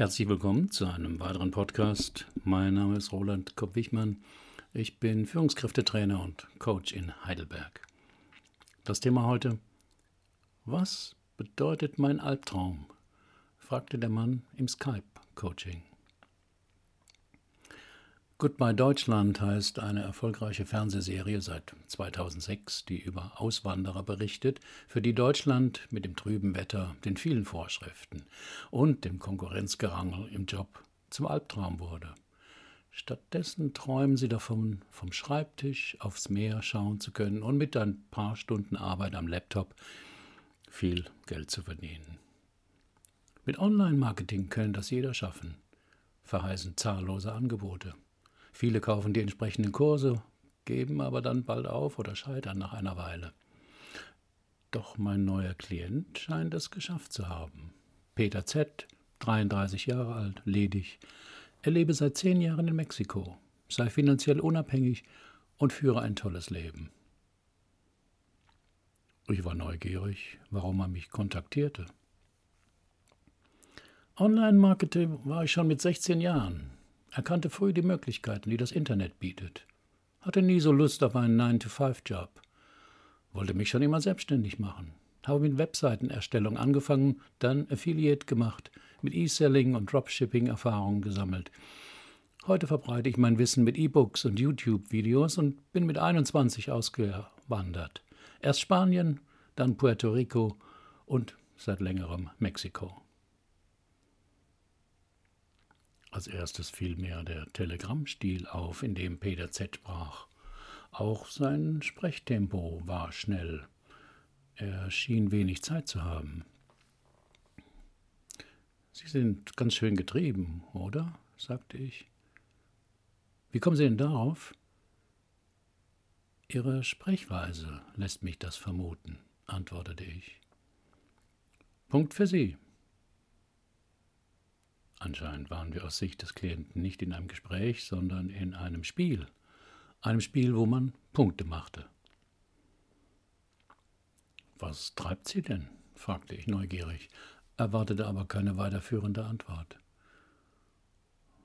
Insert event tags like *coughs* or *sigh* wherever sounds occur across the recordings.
Herzlich willkommen zu einem weiteren Podcast. Mein Name ist Roland Kopp-Wichmann. Ich bin Führungskräftetrainer und Coach in Heidelberg. Das Thema heute: Was bedeutet mein Albtraum? fragte der Mann im Skype-Coaching. Goodbye Deutschland heißt eine erfolgreiche Fernsehserie seit 2006, die über Auswanderer berichtet, für die Deutschland mit dem trüben Wetter, den vielen Vorschriften und dem Konkurrenzgerangel im Job zum Albtraum wurde. Stattdessen träumen sie davon, vom Schreibtisch aufs Meer schauen zu können und mit ein paar Stunden Arbeit am Laptop viel Geld zu verdienen. Mit Online-Marketing können das jeder schaffen, verheißen zahllose Angebote. Viele kaufen die entsprechenden Kurse, geben aber dann bald auf oder scheitern nach einer Weile. Doch mein neuer Klient scheint es geschafft zu haben. Peter Z., 33 Jahre alt, ledig. Er lebe seit zehn Jahren in Mexiko, sei finanziell unabhängig und führe ein tolles Leben. Ich war neugierig, warum er mich kontaktierte. Online-Marketing war ich schon mit 16 Jahren. Erkannte früh die Möglichkeiten, die das Internet bietet. Hatte nie so Lust auf einen 9-to-5-Job. Wollte mich schon immer selbstständig machen. Habe mit Webseitenerstellung angefangen, dann Affiliate gemacht, mit E-Selling und Dropshipping Erfahrungen gesammelt. Heute verbreite ich mein Wissen mit E-Books und YouTube-Videos und bin mit 21 ausgewandert. Erst Spanien, dann Puerto Rico und seit längerem Mexiko. Als erstes fiel mir der Telegrammstil auf, in dem Peter Z. sprach. Auch sein Sprechtempo war schnell. Er schien wenig Zeit zu haben. Sie sind ganz schön getrieben, oder? sagte ich. Wie kommen Sie denn darauf? Ihre Sprechweise lässt mich das vermuten, antwortete ich. Punkt für Sie, Anscheinend waren wir aus Sicht des Klienten nicht in einem Gespräch, sondern in einem Spiel. Einem Spiel, wo man Punkte machte. Was treibt Sie denn? fragte ich neugierig, erwartete aber keine weiterführende Antwort.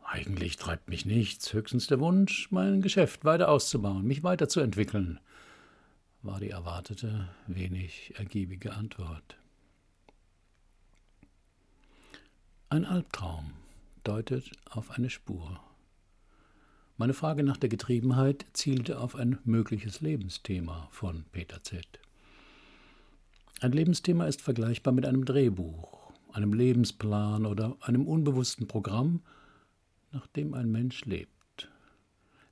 Eigentlich treibt mich nichts, höchstens der Wunsch, mein Geschäft weiter auszubauen, mich weiterzuentwickeln, war die erwartete, wenig ergiebige Antwort. Ein Albtraum deutet auf eine Spur. Meine Frage nach der Getriebenheit zielte auf ein mögliches Lebensthema von Peter Z. Ein Lebensthema ist vergleichbar mit einem Drehbuch, einem Lebensplan oder einem unbewussten Programm, nach dem ein Mensch lebt.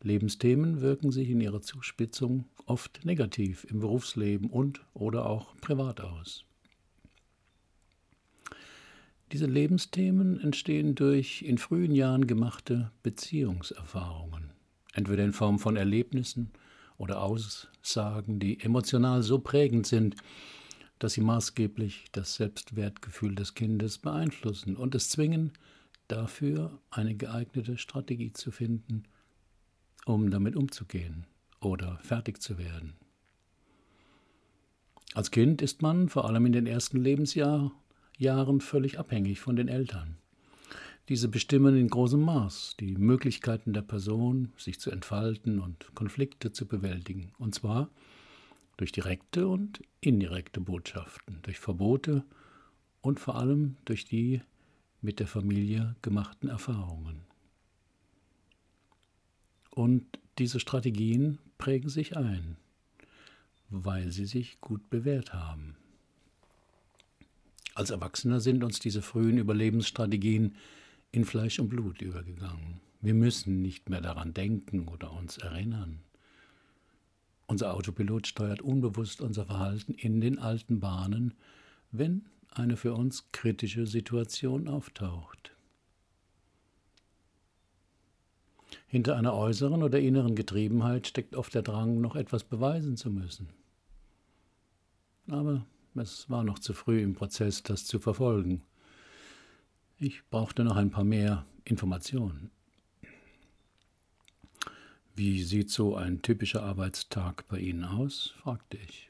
Lebensthemen wirken sich in ihrer Zuspitzung oft negativ im Berufsleben und oder auch privat aus. Diese Lebensthemen entstehen durch in frühen Jahren gemachte Beziehungserfahrungen, entweder in Form von Erlebnissen oder Aussagen, die emotional so prägend sind, dass sie maßgeblich das Selbstwertgefühl des Kindes beeinflussen und es zwingen, dafür eine geeignete Strategie zu finden, um damit umzugehen oder fertig zu werden. Als Kind ist man, vor allem in den ersten Lebensjahren, Jahren völlig abhängig von den Eltern. Diese bestimmen in großem Maß die Möglichkeiten der Person, sich zu entfalten und Konflikte zu bewältigen, und zwar durch direkte und indirekte Botschaften, durch Verbote und vor allem durch die mit der Familie gemachten Erfahrungen. Und diese Strategien prägen sich ein, weil sie sich gut bewährt haben. Als Erwachsener sind uns diese frühen Überlebensstrategien in Fleisch und Blut übergegangen. Wir müssen nicht mehr daran denken oder uns erinnern. Unser Autopilot steuert unbewusst unser Verhalten in den alten Bahnen, wenn eine für uns kritische Situation auftaucht. Hinter einer äußeren oder inneren Getriebenheit steckt oft der Drang, noch etwas beweisen zu müssen. Aber es war noch zu früh im Prozess, das zu verfolgen. Ich brauchte noch ein paar mehr Informationen. Wie sieht so ein typischer Arbeitstag bei Ihnen aus? fragte ich.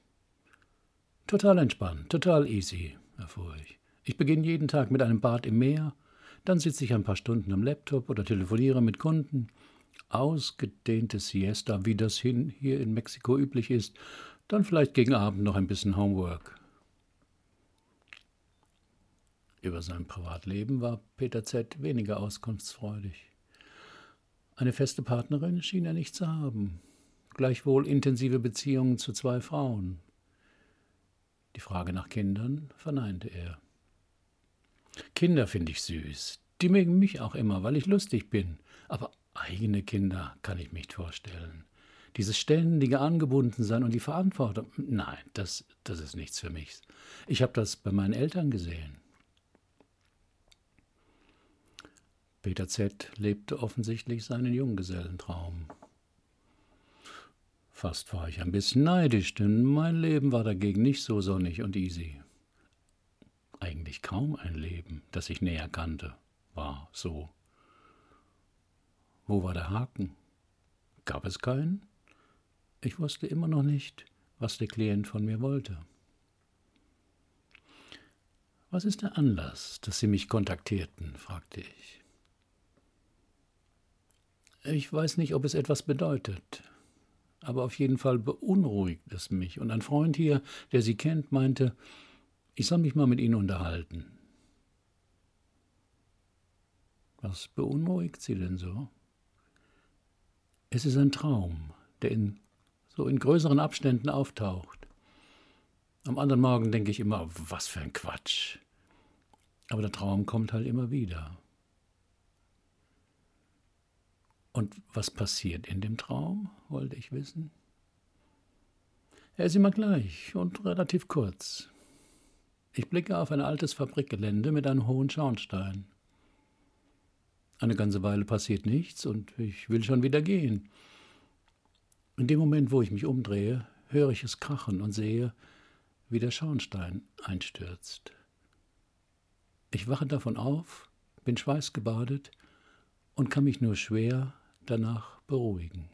Total entspannt, total easy, erfuhr ich. Ich beginne jeden Tag mit einem Bad im Meer, Dann sitze ich ein paar Stunden am Laptop oder telefoniere mit Kunden. Ausgedehnte Siesta, wie das hier in Mexiko üblich ist. Dann vielleicht gegen Abend noch ein bisschen Homework. Über sein Privatleben war Peter Z. weniger auskunftsfreudig. Eine feste Partnerin schien er nicht zu haben, gleichwohl intensive Beziehungen zu zwei Frauen. Die Frage nach Kindern verneinte er. Kinder finde ich süß, die mögen mich auch immer, weil ich lustig bin, aber eigene Kinder kann ich mir nicht vorstellen. Dieses ständige Angebundensein und die Verantwortung, nein, das, das ist nichts für mich. Ich habe das bei meinen Eltern gesehen. Peter Z. lebte offensichtlich seinen Junggesellentraum. Fast war ich ein bisschen neidisch, denn mein Leben war dagegen nicht so sonnig und easy. Eigentlich kaum ein Leben, das ich näher kannte, war so. Wo war der Haken? Gab es keinen? Ich wusste immer noch nicht, was der Klient von mir wollte. Was ist der Anlass, dass Sie mich kontaktierten? fragte ich. Ich weiß nicht, ob es etwas bedeutet, aber auf jeden Fall beunruhigt es mich. Und ein Freund hier, der Sie kennt, meinte, ich soll mich mal mit Ihnen unterhalten. Was beunruhigt Sie denn so? Es ist ein Traum, der in, so in größeren Abständen auftaucht. Am anderen Morgen denke ich immer, was für ein Quatsch. Aber der Traum kommt halt immer wieder. Und was passiert in dem Traum, wollte ich wissen. Er ist immer gleich und relativ kurz. Ich blicke auf ein altes Fabrikgelände mit einem hohen Schornstein. Eine ganze Weile passiert nichts und ich will schon wieder gehen. In dem Moment, wo ich mich umdrehe, höre ich es krachen und sehe, wie der Schornstein einstürzt. Ich wache davon auf, bin schweißgebadet und kann mich nur schwer danach beruhigen.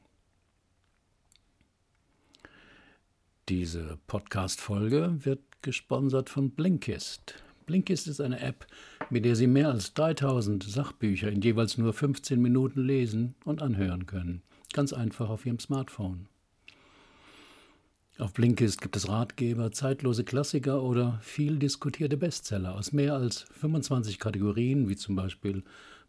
Diese Podcast-Folge wird gesponsert von Blinkist. Blinkist ist eine App, mit der Sie mehr als 3000 Sachbücher in jeweils nur 15 Minuten lesen und anhören können. Ganz einfach auf Ihrem Smartphone. Auf Blinkist gibt es Ratgeber, zeitlose Klassiker oder viel diskutierte Bestseller aus mehr als 25 Kategorien, wie zum Beispiel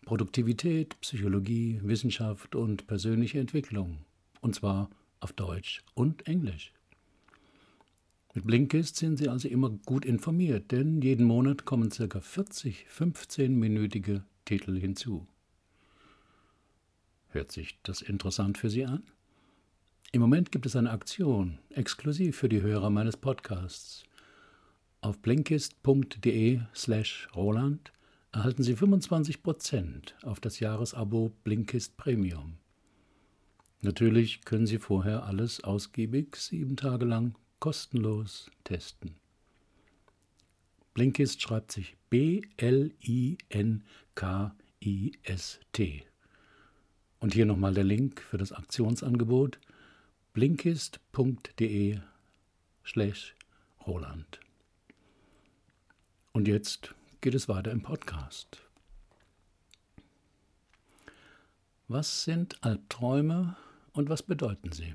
Produktivität, Psychologie, Wissenschaft und persönliche Entwicklung. Und zwar auf Deutsch und Englisch. Mit Blinkist sind Sie also immer gut informiert, denn jeden Monat kommen ca. 40 15-minütige Titel hinzu. Hört sich das interessant für Sie an? Im Moment gibt es eine Aktion, exklusiv für die Hörer meines Podcasts. Auf blinkist.de slash Roland erhalten Sie 25% auf das Jahresabo Blinkist Premium. Natürlich können Sie vorher alles ausgiebig sieben Tage lang kostenlos testen. Blinkist schreibt sich B-L-I-N-K-I-S-T. Und hier nochmal der Link für das Aktionsangebot blinkist.de slash Roland. Und jetzt geht es weiter im Podcast. Was sind Albträume und was bedeuten sie?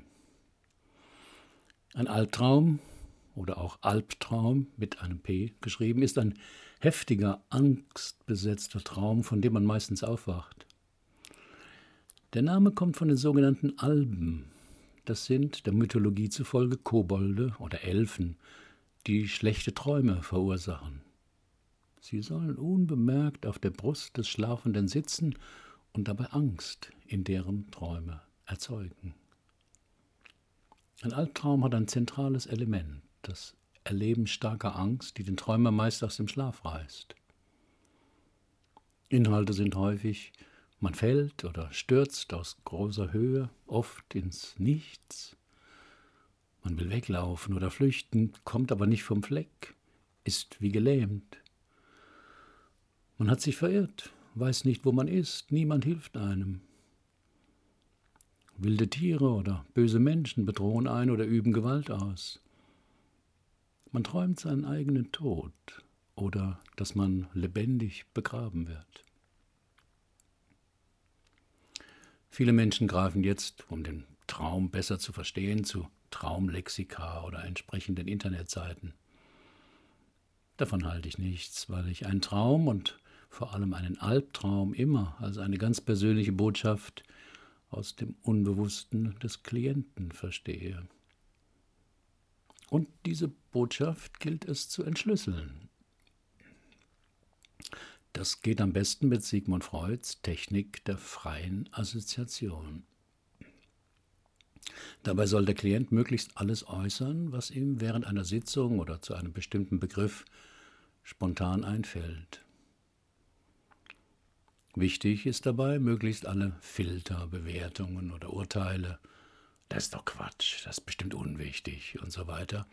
Ein Albtraum oder auch Albtraum mit einem P geschrieben ist ein heftiger, angstbesetzter Traum, von dem man meistens aufwacht. Der Name kommt von den sogenannten Alben. Das sind der Mythologie zufolge Kobolde oder Elfen, die schlechte Träume verursachen. Sie sollen unbemerkt auf der Brust des Schlafenden sitzen und dabei Angst in deren Träume erzeugen. Ein Albtraum hat ein zentrales Element, das Erleben starker Angst, die den Träumer meist aus dem Schlaf reißt. Inhalte sind häufig, man fällt oder stürzt aus großer Höhe, oft ins Nichts. Man will weglaufen oder flüchten, kommt aber nicht vom Fleck, ist wie gelähmt. Man hat sich verirrt, weiß nicht, wo man ist, niemand hilft einem. Wilde Tiere oder böse Menschen bedrohen ein oder üben Gewalt aus. Man träumt seinen eigenen Tod oder dass man lebendig begraben wird. Viele Menschen greifen jetzt, um den Traum besser zu verstehen, zu Traumlexika oder entsprechenden Internetseiten. Davon halte ich nichts, weil ich einen Traum und vor allem einen Albtraum immer als eine ganz persönliche Botschaft aus dem Unbewussten des Klienten verstehe. Und diese Botschaft gilt es zu entschlüsseln. Das geht am besten mit Sigmund Freuds Technik der freien Assoziation. Dabei soll der Klient möglichst alles äußern, was ihm während einer Sitzung oder zu einem bestimmten Begriff spontan einfällt. Wichtig ist dabei, möglichst alle Filter, Bewertungen oder Urteile, das ist doch Quatsch, das ist bestimmt unwichtig und so weiter,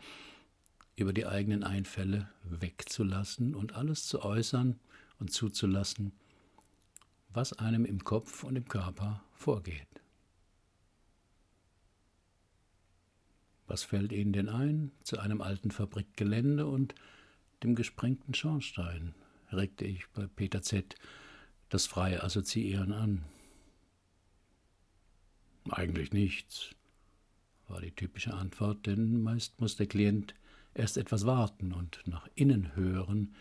über die eigenen Einfälle wegzulassen und alles zu äußern und zuzulassen, was einem im Kopf und im Körper vorgeht. Was fällt Ihnen denn ein zu einem alten Fabrikgelände und dem gesprengten Schornstein? regte ich bei Peter Z das freie Assoziieren an. Eigentlich nichts, war die typische Antwort, denn meist muss der Klient erst etwas warten und nach innen hören,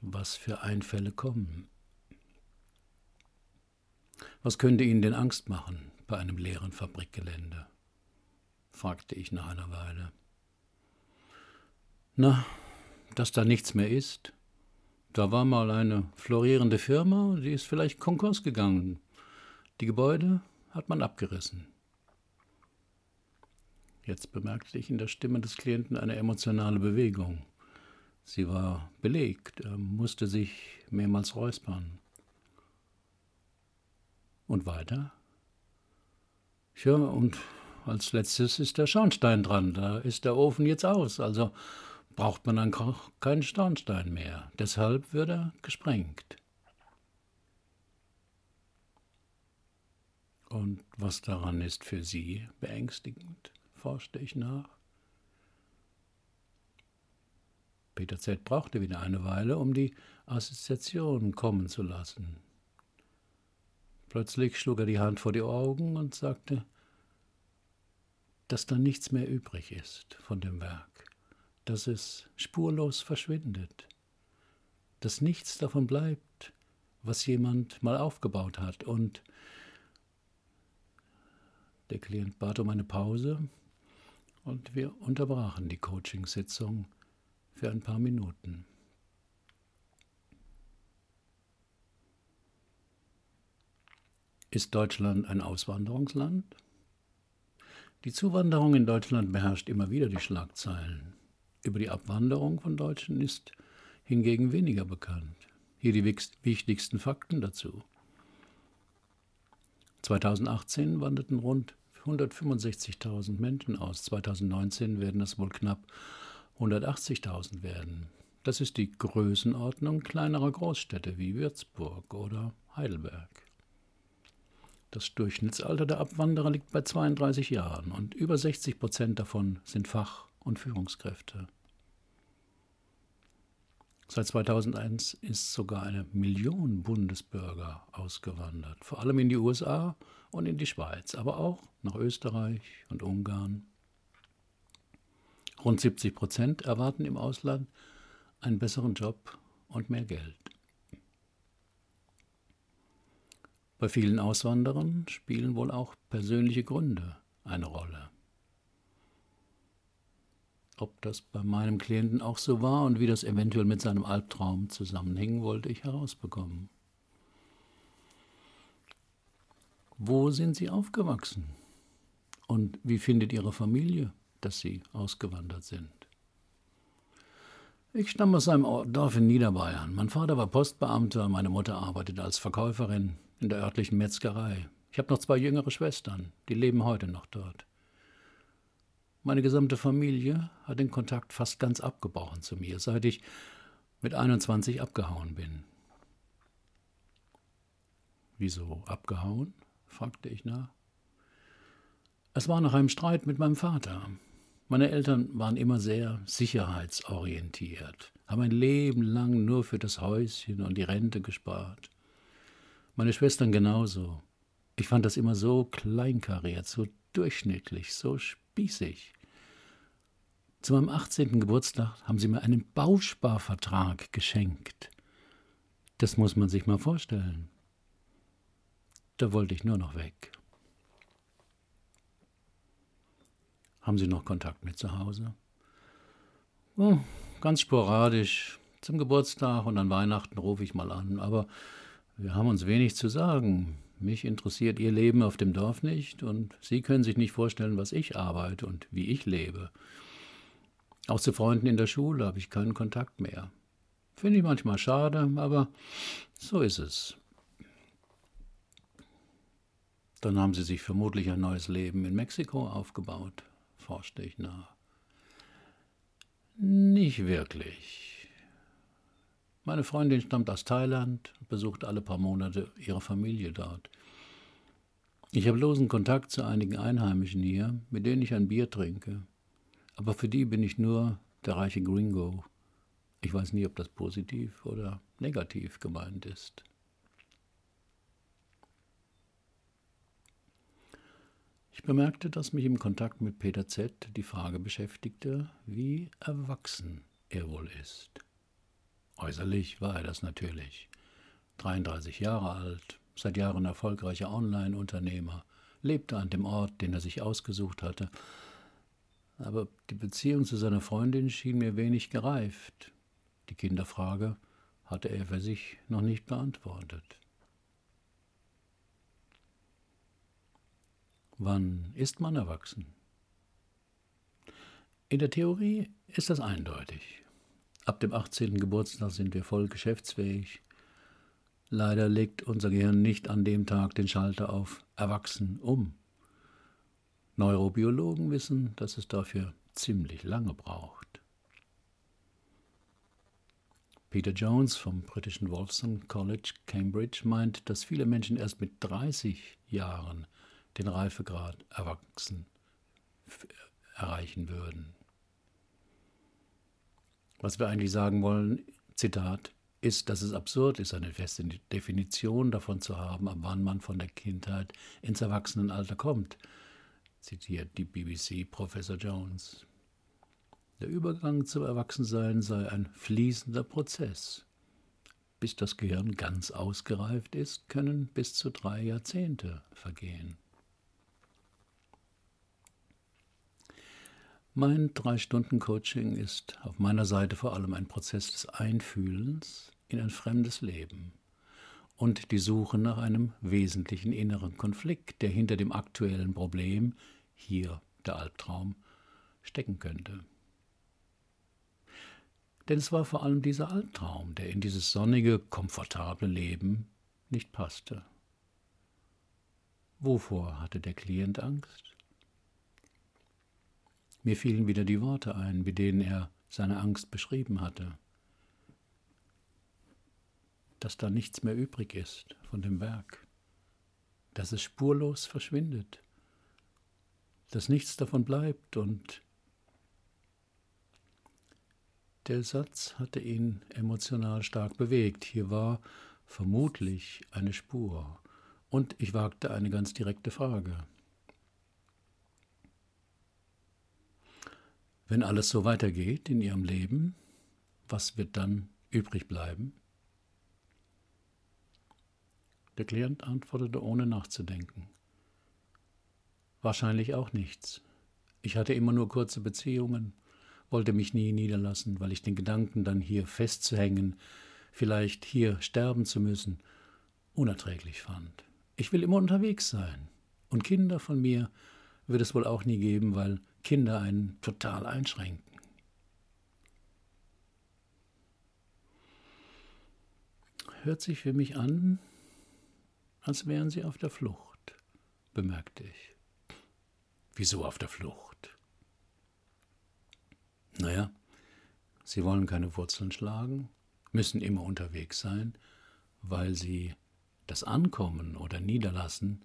was für Einfälle kommen. Was könnte Ihnen denn Angst machen bei einem leeren Fabrikgelände? fragte ich nach einer Weile. Na, dass da nichts mehr ist, da war mal eine florierende Firma, die ist vielleicht Konkurs gegangen. Die Gebäude hat man abgerissen. Jetzt bemerkte ich in der Stimme des Klienten eine emotionale Bewegung. Sie war belegt, er musste sich mehrmals räuspern. Und weiter? Ja, und als letztes ist der Schornstein dran, da ist der Ofen jetzt aus, also braucht man dann keinen Schornstein mehr. Deshalb wird er gesprengt. Und was daran ist für Sie beängstigend, forschte ich nach. Peter Z. brauchte wieder eine Weile, um die Assoziation kommen zu lassen. Plötzlich schlug er die Hand vor die Augen und sagte, dass da nichts mehr übrig ist von dem Werk dass es spurlos verschwindet, dass nichts davon bleibt, was jemand mal aufgebaut hat. Und der Klient bat um eine Pause und wir unterbrachen die Coachingsitzung für ein paar Minuten. Ist Deutschland ein Auswanderungsland? Die Zuwanderung in Deutschland beherrscht immer wieder die Schlagzeilen. Über die Abwanderung von Deutschen ist hingegen weniger bekannt. Hier die wichtigsten Fakten dazu. 2018 wanderten rund 165.000 Menschen aus. 2019 werden es wohl knapp 180.000 werden. Das ist die Größenordnung kleinerer Großstädte wie Würzburg oder Heidelberg. Das Durchschnittsalter der Abwanderer liegt bei 32 Jahren und über 60 Prozent davon sind Fach- und Führungskräfte. Seit 2001 ist sogar eine Million Bundesbürger ausgewandert, vor allem in die USA und in die Schweiz, aber auch nach Österreich und Ungarn. Rund 70 Prozent erwarten im Ausland einen besseren Job und mehr Geld. Bei vielen Auswanderern spielen wohl auch persönliche Gründe eine Rolle. Ob das bei meinem Klienten auch so war und wie das eventuell mit seinem Albtraum zusammenhängen, wollte ich herausbekommen. Wo sind Sie aufgewachsen? Und wie findet Ihre Familie, dass Sie ausgewandert sind? Ich stamme aus einem Dorf in Niederbayern. Mein Vater war Postbeamter, meine Mutter arbeitet als Verkäuferin in der örtlichen Metzgerei. Ich habe noch zwei jüngere Schwestern, die leben heute noch dort. Meine gesamte Familie hat den Kontakt fast ganz abgebrochen zu mir, seit ich mit 21 abgehauen bin. Wieso abgehauen? fragte ich nach. Es war nach einem Streit mit meinem Vater. Meine Eltern waren immer sehr sicherheitsorientiert, haben ein Leben lang nur für das Häuschen und die Rente gespart. Meine Schwestern genauso. Ich fand das immer so kleinkariert, so durchschnittlich, so spießig. Zu meinem 18. Geburtstag haben sie mir einen Bausparvertrag geschenkt. Das muss man sich mal vorstellen. Da wollte ich nur noch weg. Haben Sie noch Kontakt mit zu Hause? Oh, ganz sporadisch. Zum Geburtstag und an Weihnachten rufe ich mal an. Aber wir haben uns wenig zu sagen. Mich interessiert Ihr Leben auf dem Dorf nicht und Sie können sich nicht vorstellen, was ich arbeite und wie ich lebe. Auch zu Freunden in der Schule habe ich keinen Kontakt mehr. Finde ich manchmal schade, aber so ist es. Dann haben Sie sich vermutlich ein neues Leben in Mexiko aufgebaut forschte ich nach. Nicht wirklich. Meine Freundin stammt aus Thailand, besucht alle paar Monate ihre Familie dort. Ich habe losen Kontakt zu einigen Einheimischen hier, mit denen ich ein Bier trinke. Aber für die bin ich nur der reiche Gringo. Ich weiß nie, ob das positiv oder negativ gemeint ist. Ich bemerkte, dass mich im Kontakt mit Peter Z. die Frage beschäftigte, wie erwachsen er wohl ist. Äußerlich war er das natürlich. 33 Jahre alt, seit Jahren erfolgreicher Online-Unternehmer, lebte an dem Ort, den er sich ausgesucht hatte. Aber die Beziehung zu seiner Freundin schien mir wenig gereift. Die Kinderfrage hatte er für sich noch nicht beantwortet. Wann ist man erwachsen? In der Theorie ist das eindeutig. Ab dem 18. Geburtstag sind wir voll geschäftsfähig. Leider legt unser Gehirn nicht an dem Tag den Schalter auf Erwachsen um. Neurobiologen wissen, dass es dafür ziemlich lange braucht. Peter Jones vom britischen Wolfson College, Cambridge, meint, dass viele Menschen erst mit 30 Jahren den Reifegrad erwachsen erreichen würden. Was wir eigentlich sagen wollen, Zitat, ist, dass es absurd ist, eine feste Definition davon zu haben, ab wann man von der Kindheit ins Erwachsenenalter kommt, zitiert die BBC Professor Jones. Der Übergang zum Erwachsensein sei ein fließender Prozess. Bis das Gehirn ganz ausgereift ist, können bis zu drei Jahrzehnte vergehen. Mein Drei-Stunden-Coaching ist auf meiner Seite vor allem ein Prozess des Einfühlens in ein fremdes Leben und die Suche nach einem wesentlichen inneren Konflikt, der hinter dem aktuellen Problem, hier der Albtraum, stecken könnte. Denn es war vor allem dieser Albtraum, der in dieses sonnige, komfortable Leben nicht passte. Wovor hatte der Klient Angst? Mir fielen wieder die Worte ein, mit denen er seine Angst beschrieben hatte. Dass da nichts mehr übrig ist von dem Werk, dass es spurlos verschwindet, dass nichts davon bleibt und der Satz hatte ihn emotional stark bewegt. Hier war vermutlich eine Spur. Und ich wagte eine ganz direkte Frage. Wenn alles so weitergeht in Ihrem Leben, was wird dann übrig bleiben? Der Klient antwortete ohne nachzudenken. Wahrscheinlich auch nichts. Ich hatte immer nur kurze Beziehungen, wollte mich nie niederlassen, weil ich den Gedanken, dann hier festzuhängen, vielleicht hier sterben zu müssen, unerträglich fand. Ich will immer unterwegs sein. Und Kinder von mir wird es wohl auch nie geben, weil Kinder einen total einschränken. Hört sich für mich an, als wären sie auf der Flucht, bemerkte ich. Wieso auf der Flucht? Naja, sie wollen keine Wurzeln schlagen, müssen immer unterwegs sein, weil sie das Ankommen oder Niederlassen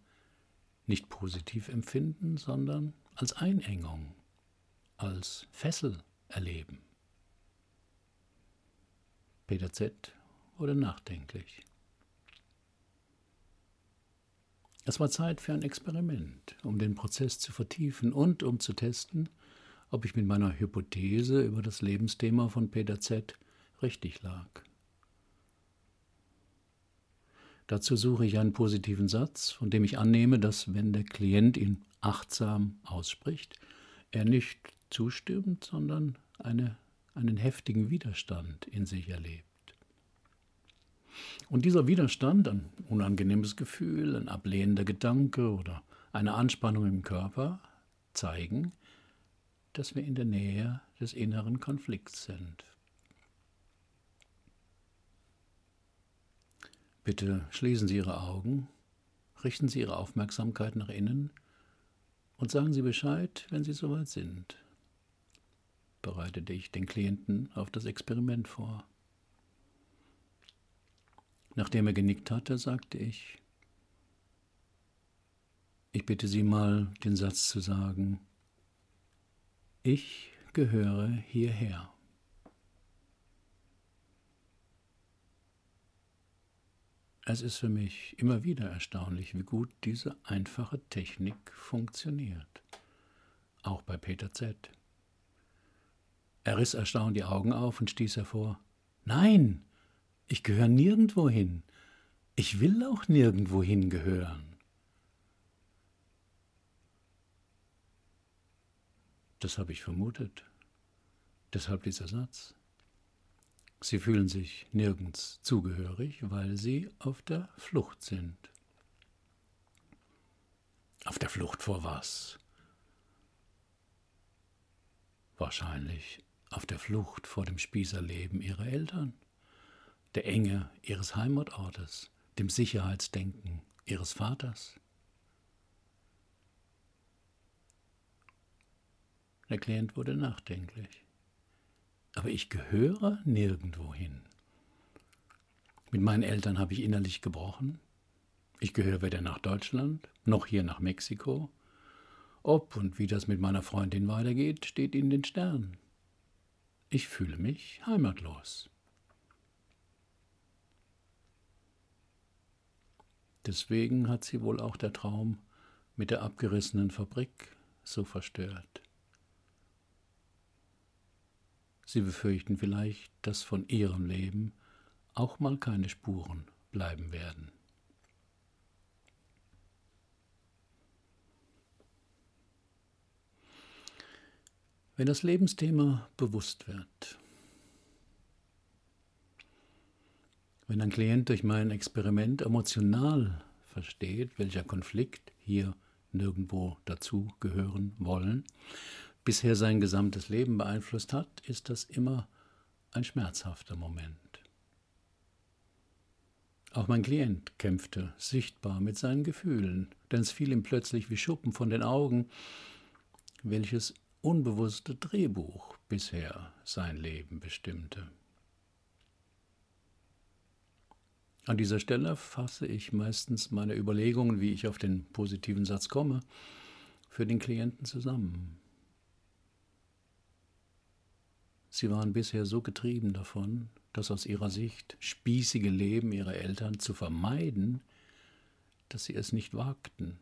nicht positiv empfinden, sondern als Einengung, als Fessel erleben. Peter Z. wurde nachdenklich. Es war Zeit für ein Experiment, um den Prozess zu vertiefen und um zu testen, ob ich mit meiner Hypothese über das Lebensthema von Peter Z richtig lag. Dazu suche ich einen positiven Satz, von dem ich annehme, dass wenn der Klient ihn achtsam ausspricht, er nicht zustimmt, sondern eine, einen heftigen Widerstand in sich erlebt. Und dieser Widerstand, ein unangenehmes Gefühl, ein ablehnender Gedanke oder eine Anspannung im Körper, zeigen, dass wir in der Nähe des inneren Konflikts sind. Bitte schließen Sie Ihre Augen, richten Sie Ihre Aufmerksamkeit nach innen und sagen Sie Bescheid, wenn Sie soweit sind. Bereitete ich den Klienten auf das Experiment vor. Nachdem er genickt hatte, sagte ich, ich bitte Sie mal den Satz zu sagen, ich gehöre hierher. Es ist für mich immer wieder erstaunlich, wie gut diese einfache Technik funktioniert. Auch bei Peter Z. Er riss erstaunt die Augen auf und stieß hervor. Nein, ich gehöre nirgendwo hin. Ich will auch nirgendwo hingehören. Das habe ich vermutet. Deshalb dieser Satz. Sie fühlen sich nirgends zugehörig, weil sie auf der Flucht sind. Auf der Flucht vor was? Wahrscheinlich auf der Flucht vor dem Spießerleben ihrer Eltern, der Enge ihres Heimatortes, dem Sicherheitsdenken ihres Vaters. Der Klient wurde nachdenklich aber ich gehöre nirgendwo hin. Mit meinen Eltern habe ich innerlich gebrochen. Ich gehöre weder nach Deutschland noch hier nach Mexiko. Ob und wie das mit meiner Freundin weitergeht, steht in den Sternen. Ich fühle mich heimatlos. Deswegen hat sie wohl auch der Traum mit der abgerissenen Fabrik so verstört. Sie befürchten vielleicht, dass von ihrem Leben auch mal keine Spuren bleiben werden. Wenn das Lebensthema bewusst wird, wenn ein Klient durch mein Experiment emotional versteht, welcher Konflikt hier nirgendwo dazu gehören wollen, bisher sein gesamtes Leben beeinflusst hat, ist das immer ein schmerzhafter Moment. Auch mein Klient kämpfte sichtbar mit seinen Gefühlen, denn es fiel ihm plötzlich wie Schuppen von den Augen, welches unbewusste Drehbuch bisher sein Leben bestimmte. An dieser Stelle fasse ich meistens meine Überlegungen, wie ich auf den positiven Satz komme, für den Klienten zusammen. Sie waren bisher so getrieben davon, das aus ihrer Sicht spießige Leben ihrer Eltern zu vermeiden, dass sie es nicht wagten,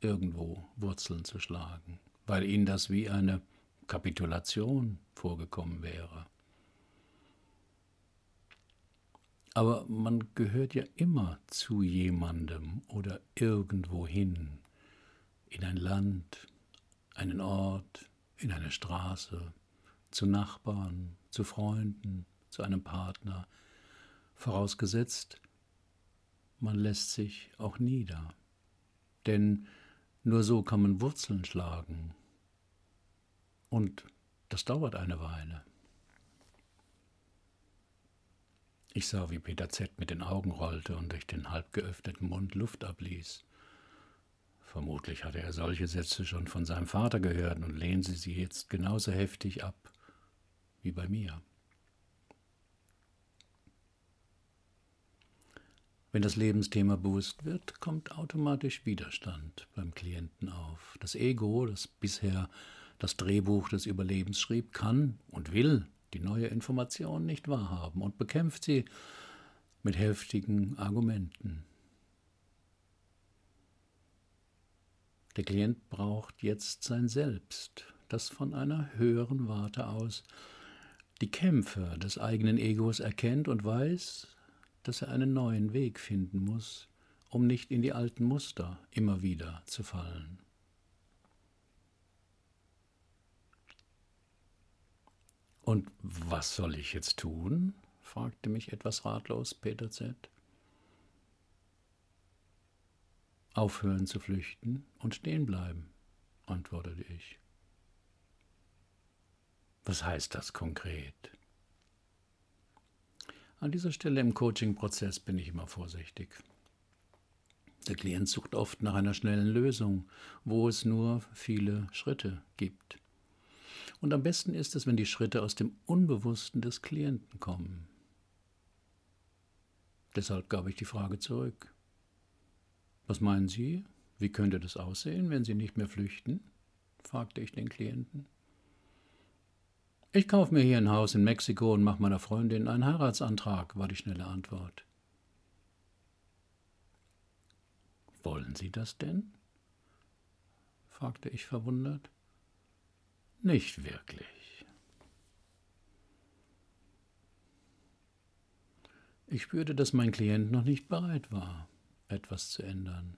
irgendwo Wurzeln zu schlagen, weil ihnen das wie eine Kapitulation vorgekommen wäre. Aber man gehört ja immer zu jemandem oder irgendwohin, in ein Land, einen Ort, in eine Straße, zu Nachbarn, zu Freunden, zu einem Partner, vorausgesetzt, man lässt sich auch nieder. Denn nur so kann man Wurzeln schlagen. Und das dauert eine Weile. Ich sah, wie Peter Z. mit den Augen rollte und durch den halb geöffneten Mund Luft abließ. Vermutlich hatte er solche Sätze schon von seinem Vater gehört und lehnte sie jetzt genauso heftig ab wie bei mir. Wenn das Lebensthema bewusst wird, kommt automatisch Widerstand beim Klienten auf. Das Ego, das bisher das Drehbuch des Überlebens schrieb, kann und will die neue Information nicht wahrhaben und bekämpft sie mit heftigen Argumenten. Der Klient braucht jetzt sein Selbst, das von einer höheren Warte aus die Kämpfe des eigenen Egos erkennt und weiß, dass er einen neuen Weg finden muss, um nicht in die alten Muster immer wieder zu fallen. Und was soll ich jetzt tun? fragte mich etwas ratlos Peter Z. Aufhören zu flüchten und stehen bleiben, antwortete ich. Was heißt das konkret? An dieser Stelle im Coaching-Prozess bin ich immer vorsichtig. Der Klient sucht oft nach einer schnellen Lösung, wo es nur viele Schritte gibt. Und am besten ist es, wenn die Schritte aus dem Unbewussten des Klienten kommen. Deshalb gab ich die Frage zurück. Was meinen Sie? Wie könnte das aussehen, wenn Sie nicht mehr flüchten? fragte ich den Klienten. Ich kaufe mir hier ein Haus in Mexiko und mache meiner Freundin einen Heiratsantrag, war die schnelle Antwort. Wollen Sie das denn? fragte ich verwundert. Nicht wirklich. Ich spürte, dass mein Klient noch nicht bereit war, etwas zu ändern.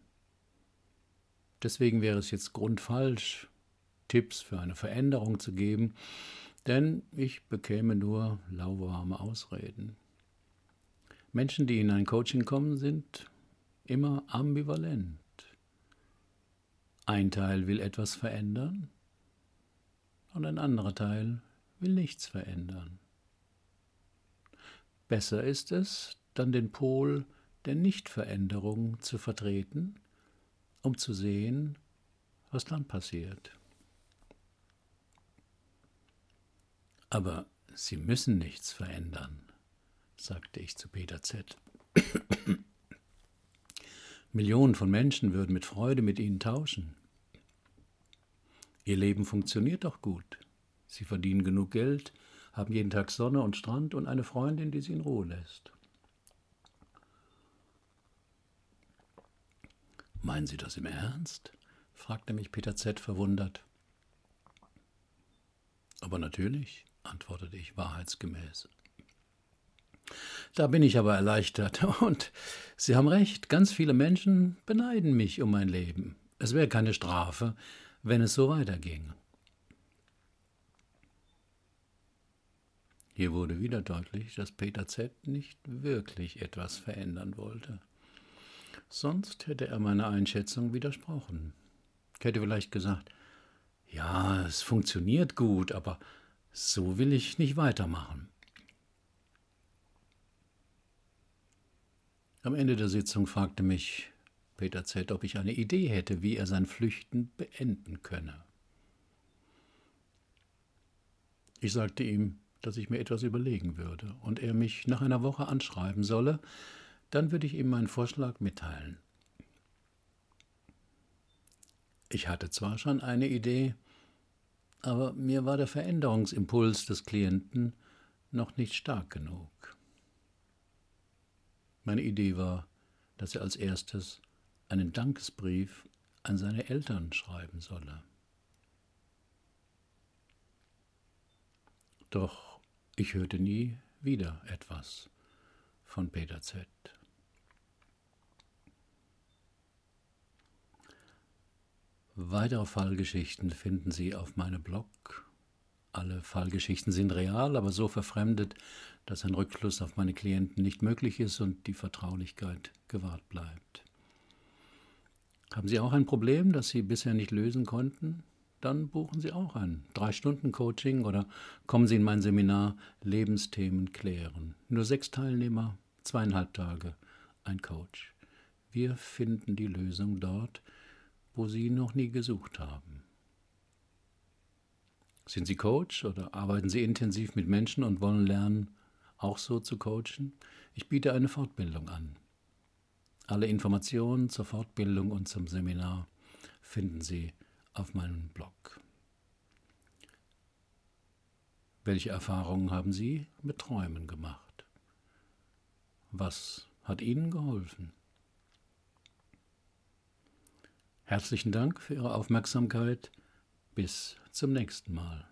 Deswegen wäre es jetzt grundfalsch, Tipps für eine Veränderung zu geben, denn ich bekäme nur lauwarme Ausreden. Menschen, die in ein Coaching kommen, sind immer ambivalent. Ein Teil will etwas verändern und ein anderer Teil will nichts verändern. Besser ist es, dann den Pol der Nichtveränderung zu vertreten, um zu sehen, was dann passiert. Aber Sie müssen nichts verändern, sagte ich zu Peter Z. *coughs* Millionen von Menschen würden mit Freude mit Ihnen tauschen. Ihr Leben funktioniert doch gut. Sie verdienen genug Geld, haben jeden Tag Sonne und Strand und eine Freundin, die Sie in Ruhe lässt. Meinen Sie das im Ernst? fragte mich Peter Z. verwundert. Aber natürlich antwortete ich wahrheitsgemäß. Da bin ich aber erleichtert. *laughs* Und Sie haben recht, ganz viele Menschen beneiden mich um mein Leben. Es wäre keine Strafe, wenn es so weiterging. Hier wurde wieder deutlich, dass Peter Z nicht wirklich etwas verändern wollte. Sonst hätte er meiner Einschätzung widersprochen. Ich hätte vielleicht gesagt, ja, es funktioniert gut, aber so will ich nicht weitermachen. Am Ende der Sitzung fragte mich Peter Z., ob ich eine Idee hätte, wie er sein Flüchten beenden könne. Ich sagte ihm, dass ich mir etwas überlegen würde und er mich nach einer Woche anschreiben solle, dann würde ich ihm meinen Vorschlag mitteilen. Ich hatte zwar schon eine Idee, aber mir war der Veränderungsimpuls des Klienten noch nicht stark genug. Meine Idee war, dass er als erstes einen Dankesbrief an seine Eltern schreiben solle. Doch ich hörte nie wieder etwas von Peter Z. Weitere Fallgeschichten finden Sie auf meinem Blog. Alle Fallgeschichten sind real, aber so verfremdet, dass ein Rückschluss auf meine Klienten nicht möglich ist und die Vertraulichkeit gewahrt bleibt. Haben Sie auch ein Problem, das Sie bisher nicht lösen konnten? Dann buchen Sie auch ein 3-Stunden-Coaching oder kommen Sie in mein Seminar Lebensthemen klären. Nur sechs Teilnehmer, zweieinhalb Tage, ein Coach. Wir finden die Lösung dort, wo Sie noch nie gesucht haben. Sind Sie Coach oder arbeiten Sie intensiv mit Menschen und wollen lernen, auch so zu coachen? Ich biete eine Fortbildung an. Alle Informationen zur Fortbildung und zum Seminar finden Sie auf meinem Blog. Welche Erfahrungen haben Sie mit Träumen gemacht? Was hat Ihnen geholfen? Herzlichen Dank für Ihre Aufmerksamkeit. Bis zum nächsten Mal.